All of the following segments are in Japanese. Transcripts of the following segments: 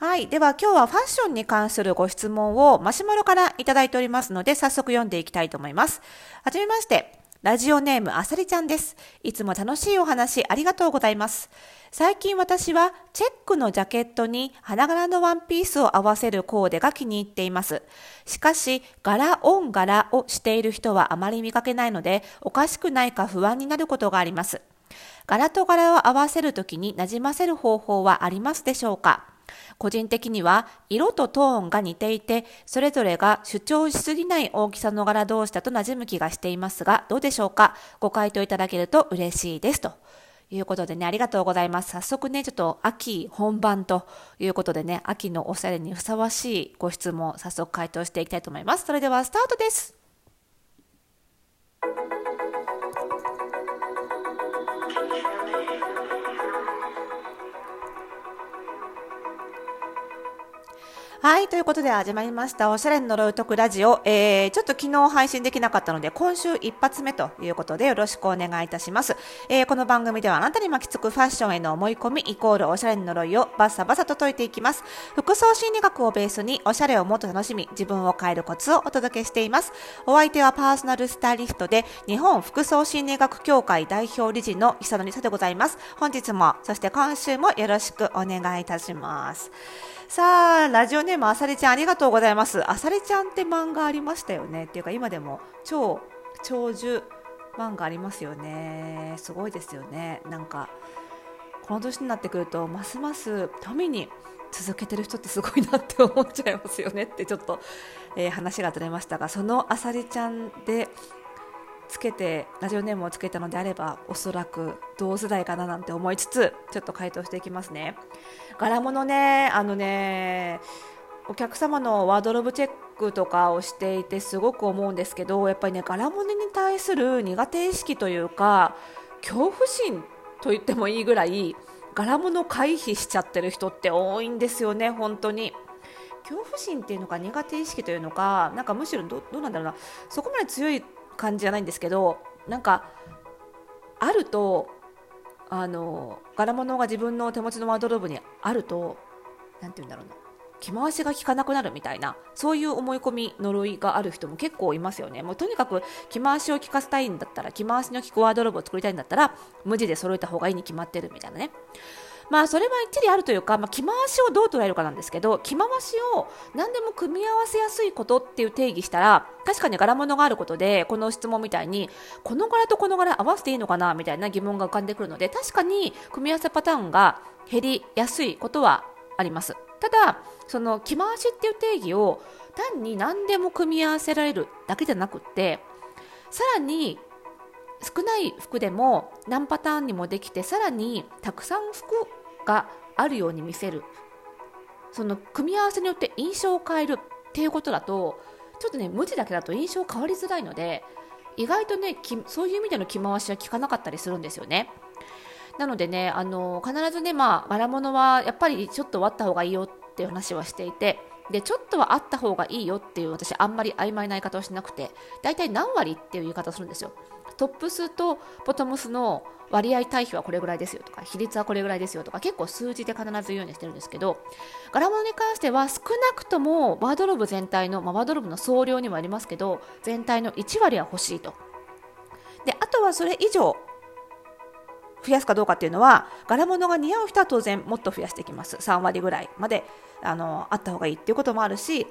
はい。では今日はファッションに関するご質問をマシュマロからいただいておりますので、早速読んでいきたいと思います。はじめまして。ラジオネームあさりちゃんです。いつも楽しいお話ありがとうございます。最近私はチェックのジャケットに花柄のワンピースを合わせるコーデが気に入っています。しかし、柄オン柄をしている人はあまり見かけないので、おかしくないか不安になることがあります。柄と柄を合わせるときに馴染ませる方法はありますでしょうか？個人的には色とトーンが似ていて、それぞれが主張しすぎない大きさの柄同士だと馴染む気がしていますが、どうでしょうか？ご回答いただけると嬉しいです。ということでね、ありがとうございます。早速ね、ちょっと秋本番ということでね、秋のおしゃれにふさわしいご質問、早速回答していきたいと思います。それではスタートです。はい。ということで始まりました。おしゃれの呪い解くラジオ。えー、ちょっと昨日配信できなかったので、今週一発目ということでよろしくお願いいたします。えー、この番組ではあなたに巻きつくファッションへの思い込みイコールおしゃれの呪いをバッサバサと解いていきます。服装心理学をベースにおしゃれをもっと楽しみ、自分を変えるコツをお届けしています。お相手はパーソナルスタイリストで、日本服装心理学協会代表理事の久野里沙でございます。本日も、そして今週もよろしくお願いいたします。さあ、ラジオネームあさりちゃんありがとうございます。あさりちゃんって漫画ありましたよね。っていうか今でも超長寿漫画ありますよね。すごいですよね。なんか、この年になってくると、ますます富に続けてる人ってすごいなって思っちゃいますよねってちょっと、えー、話がずれましたが、そのあさりちゃんでつけてラジオネームをつけたのであればおそらく同世代かななんて思いつつちょっと回答していきますね。柄物ねあのねお客様のワードローブチェックとかをしていてすごく思うんですけどやっぱりね柄物に対する苦手意識というか恐怖心と言ってもいいぐらい柄物回避しちゃってる人って多いんですよね本当に。恐怖心っていうのか苦手意識というのかなんかむしろどどうなんだろうな。そこまで強い感じじゃないんですけどなんかあるとあの柄物が自分の手持ちのワードローブにあると何て言うんだろうな。着回しが効かなくなるみたいなそういう思い込み呪いがある人も結構いますよね。もうとにかく着回しを効かせたいんだったら着回しの効くワードローブを作りたいんだったら無地で揃えた方がいいに決まってるみたいなね。まあそれは一理あるというか、まあ、着回しをどう捉えるかなんですけど着回しを何でも組み合わせやすいことっていう定義したら確かに柄物があることでこの質問みたいにこの柄とこの柄合わせていいのかなみたいな疑問が浮かんでくるので確かに組み合わせパターンが減りやすいことはあります。ただその着回しっていう定義を単に何でも組み合わせられるだけじゃなくってさらに少ない服でも何パターンにもできてさらにたくさん服があるように見せる。その組み合わせによって印象を変えるっていうことだとちょっとね無地だけだと印象変わりづらいので意外とねそういう意味での着回しは効かなかったりするんですよね。なのでねあの必ずねまあ柄物はやっぱりちょっと割った方がいいよっていう話はしていてでちょっとはあった方がいいよっていう私あんまり曖昧な言い方をしなくて大体何割っていう言い方をするんですよ。トップスとボトムスの割合対比はこれぐらいですよとか比率はこれぐらいですよとか結構数字で必ず言うようにしてるんですけど柄物に関しては少なくともワードローブ全体の、まあ、ワードローブの総量にもありますけど全体の1割は欲しいと。であとはそれ以上増やすかどうかっていうのは柄物が似合う人は当然もっと増やしていきます。3割ぐらいまであのあった方がいいっていうこともあるし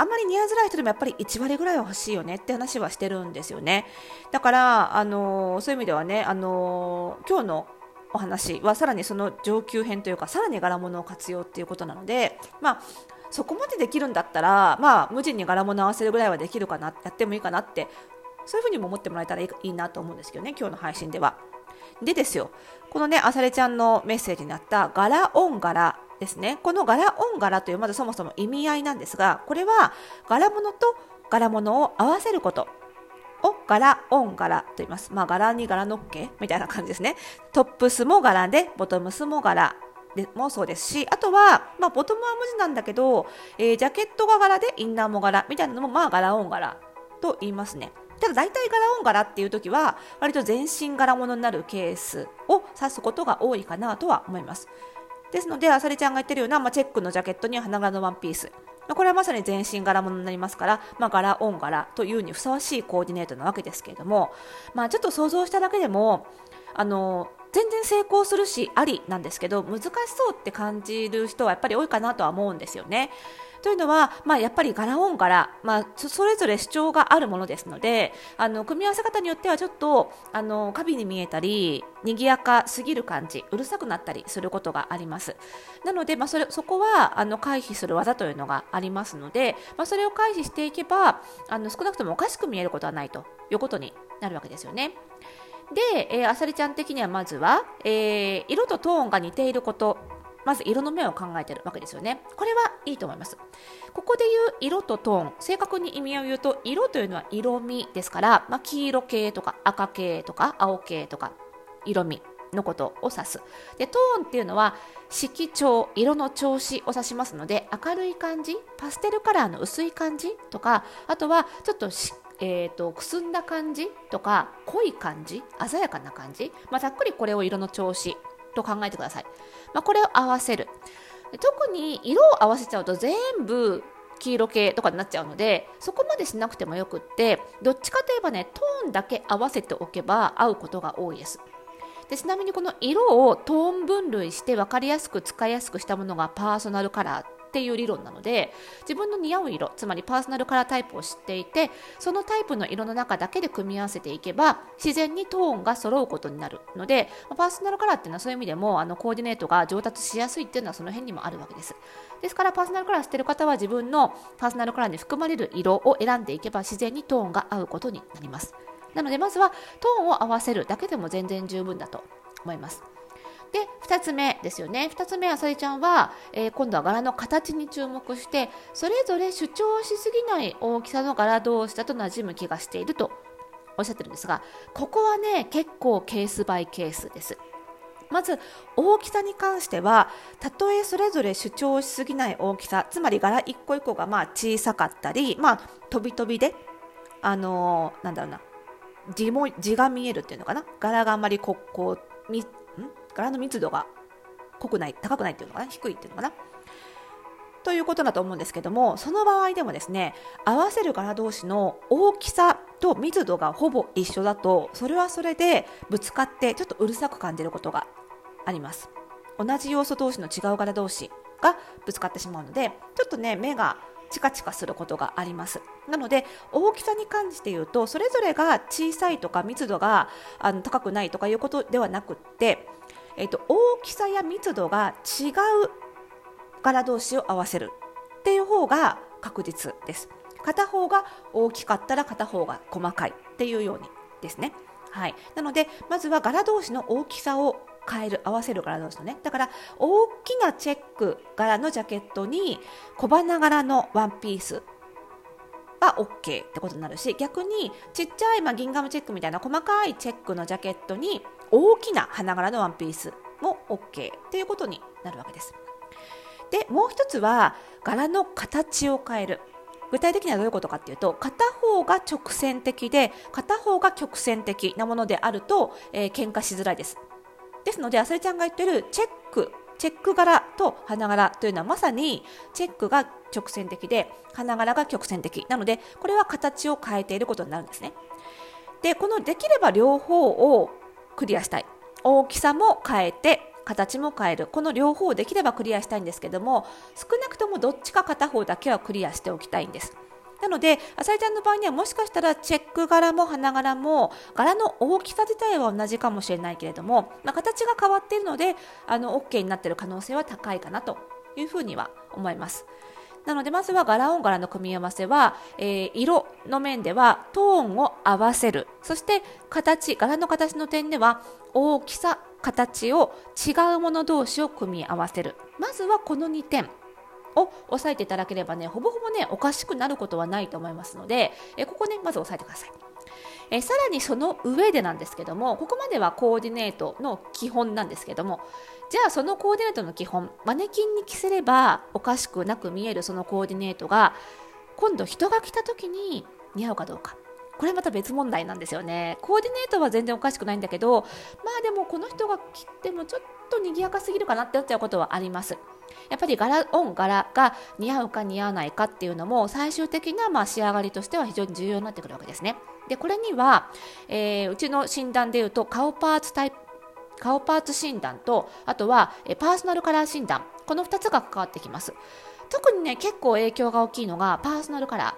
あんまり似合いづらい人でもやっぱり1割ぐらいは欲しいよねって話はしてるんですよね。だから、あの、そういう意味ではね、あの、今日のお話はさらにその上級編というかさらに柄物を活用っていうことなので、まあ、そこまでできるんだったら、まあ、無人に柄物合わせるぐらいはできるかなやってもいいかなってそういうふうにも思ってもらえたらいいなと思うんですけどね今日の配信では。でですよこのねあされちゃんのメッセージになった柄オン柄ですね。この柄オン柄というまずそもそも意味合いなんですが、これは柄物と柄物を合わせることを柄オン柄と言います。まあ柄に柄のっけみたいな感じですね。トップスも柄で、ボトムスも柄でもそうですし、あとは、まあボトムは無地なんだけど、えー、ジャケットが柄でインナーも柄みたいなのもまあ柄オン柄と言いますね。ただ大体柄オン柄っていう時は割と全身柄物になるケースを指すことが多いかなとは思います。ですのであさりちゃんが言ってるような、まあ、チェックのジャケットに花柄のワンピースこれはまさに全身柄物になりますから、まあ、柄オン柄というにふさわしいコーディネートなわけですけれども、まあ、ちょっと想像しただけでもあの全然成功するしありなんですけど難しそうって感じる人はやっぱり多いかなとは思うんですよね。というのは、まあ、やっぱり柄オン柄、まあ、それぞれ主張があるものですのであの組み合わせ方によってはちょっとあの過敏に見えたり賑やかすぎる感じうるさくなったりすることがありますなので、まあ、それそこはあの回避する技というのがありますので、まあ、それを回避していけばあの少なくともおかしく見えることはないということになるわけですよね。で、えー、あさりちゃん的にはまずは、えー、色とトーンが似ていることまず色の面を考えてるわけですよね。これはいいと思います。ここで言う色とトーン、正確に意味を言うと、色というのは色味ですから、まあ、黄色系とか赤系とか青系とか色味のことを指す。で、トーンっていうのは色調、色の調子を指しますので、明るい感じ、パステルカラーの薄い感じとか、あとはちょっとしえーと、くすんだ感じとか濃い感じ鮮やかな感じ、まあ、ざっくりこれを色の調子と考えてください、まあ、これを合わせる。特に色を合わせちゃうと全部黄色系とかになっちゃうのでそこまでしなくてもよくってどっちかといえばねトーンだけ合わせておけば合うことが多いです。でちなみにこの色をトーン分類して分かりやすく使いやすくしたものがパーソナルカラーっていう理論なので自分の似合う色つまりパーソナルカラータイプを知っていてそのタイプの色の中だけで組み合わせていけば自然にトーンが揃うことになるのでパーソナルカラーっていうのはそういう意味でもあのコーディネートが上達しやすいっていうのはその辺にもあるわけです。ですからパーソナルカラー知ってる方は自分のパーソナルカラーに含まれる色を選んでいけば自然にトーンが合うことになります。なのでまずはトーンを合わせるだけでも全然十分だと思います。で2つ目ですよね。2つ目あさりちゃんは、えー、今度は柄の形に注目してそれぞれ主張しすぎない大きさの柄同士だと馴染む気がしているとおっしゃってるんですがここはね結構ケースバイケースです。まず大きさに関してはたとえそれぞれ主張しすぎない大きさつまり柄一個一個がまあ小さかったりまあ飛び飛びであのー、なんだろうな字も字が見えるっていうのかな。柄があんまりここう柄の密度が濃くない高くないっていうのかな低いっていうのかな。ということだと思うんですけどもその場合でもですね合わせる柄同士の大きさと密度がほぼ一緒だとそれはそれでぶつかってちょっとうるさく感じることがあります。同じ要素同士の違う柄同士がぶつかってしまうのでちょっとね目がチカチカすることがあります。なので大きさに関して言うとそれぞれが小さいとか密度があの高くないとかいうことではなくってえーと、大きさや密度が違う柄同士を合わせるっていう方が確実です。片方が大きかったら片方が細かいっていうようにですね。はい、なのでまずは柄同士の大きさを変える合わせる柄同士のね。だから大きなチェック柄のジャケットに小花柄のワンピース。は OK ってことになるし逆にちっちゃい、まあ、ギンガムチェックみたいな細かいチェックのジャケットに大きな花柄のワンピースも OK っていうことになるわけです。でもう一つは柄の形を変える。具体的にはどういうことかっていうと片方が直線的で片方が曲線的なものであると、えー、喧嘩しづらいです。ですのであさりちゃんが言ってるチェックチェック柄と花柄というのはまさにチェックが直線的で花柄が曲線的。なのでこれは形を変えていることになるんですね。でこのできれば両方をクリアしたい。大きさも変えて形も変える。この両方をできればクリアしたいんですけども少なくともどっちか片方だけはクリアしておきたいんです。なので、あさりちゃんの場合にはもしかしたらチェック柄も花柄も柄の大きさ自体は同じかもしれないけれども、まあ、形が変わっているのであの OK になっている可能性は高いかなというふうには思います。なのでまずは柄音柄の組み合わせは、えー、色の面ではトーンを合わせるそして形柄の形の点では大きさ形を違うもの同士を組み合わせるまずはこの2点を押さえていただければねほぼほぼねおかしくなることはないと思いますので、えここねまず押さえてください。えさらにその上でなんですけどもここまではコーディネートの基本なんですけどもじゃあそのコーディネートの基本マネキンに着せればおかしくなく見えるそのコーディネートが今度人が着た時に似合うかどうかこれまた別問題なんですよねコーディネートは全然おかしくないんだけどまあでもこの人が着てもちょっと賑やかすぎるかなってなっちゃうことはあります。やっぱり柄オン柄が似合うか似合わないかっていうのも最終的なま仕上がりとしては非常に重要になってくるわけですね。でこれには、えー、うちの診断でいうと顔パーツタイプ顔パーツ診断とあとはえパーソナルカラー診断。この2つが関わってきます。特にね結構影響が大きいのがパーソナルカラ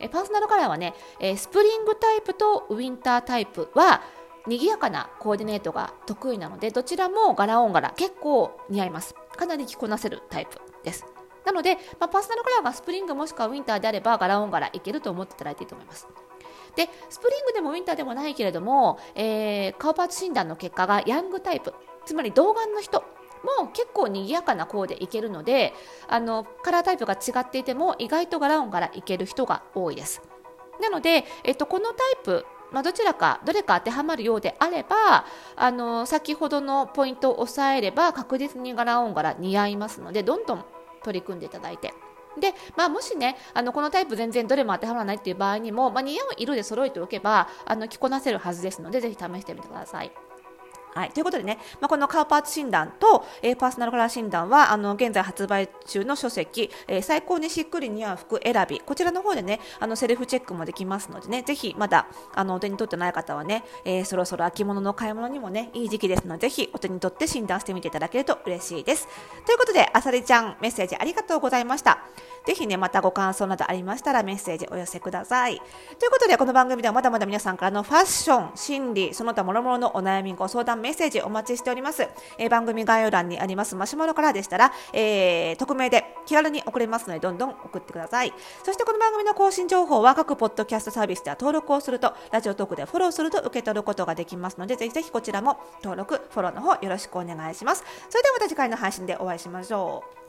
ー。えパーソナルカラーはねえスプリングタイプとウィンタータイプは賑やかなコーディネートが得意なのでどちらも柄オン柄結構似合います。かなり着こなせるタイプです。なので、まあ、パーソナルカラーがスプリングもしくはウィンターであれば柄オン柄いけると思っていただいていいと思います。でスプリングでもウィンターでもないけれども、えー、顔パーツ診断の結果がヤングタイプつまり童顔の人も結構賑やかなコーデいけるのであのカラータイプが違っていても意外と柄音からいける人が多いです。なので、えっと、このタイプまあ、どちらかどれか当てはまるようであればあの先ほどのポイントを押さえれば確実に柄音柄似合いますのでどんどん取り組んでいただいて。で、まあ、もしねあのこのタイプ全然どれも当てはまらないっていう場合にも、まあ、似合う色で揃えておけばあの着こなせるはずですのでぜひ試してみてください。はい、ということでね、まあ、このカーパーツ診断と、えー、パーソナルカラー診断はあの現在発売中の書籍、えー、最高にしっくり似合う服選び。こちらの方でねあのセルフチェックもできますのでねぜひまだあのお手に取ってない方はね、えー、そろそろ秋物の買い物にもねいい時期ですのでぜひお手に取って診断してみていただけると嬉しいです。ということであさりちゃんメッセージありがとうございました。ぜひね、またご感想などありましたらメッセージお寄せください。ということで、この番組ではまだまだ皆さんからのファッション、心理、その他諸々のお悩み、ご相談、メッセージお待ちしております。えー、番組概要欄にありますマシュマロからでしたら、えー、匿名で気軽に送れますので、どんどん送ってください。そしてこの番組の更新情報は各ポッドキャストサービスでは登録をすると、ラジオトークでフォローすると受け取ることができますので、ぜひぜひこちらも登録、フォローの方よろしくお願いします。それではまた次回の配信でお会いしましょう。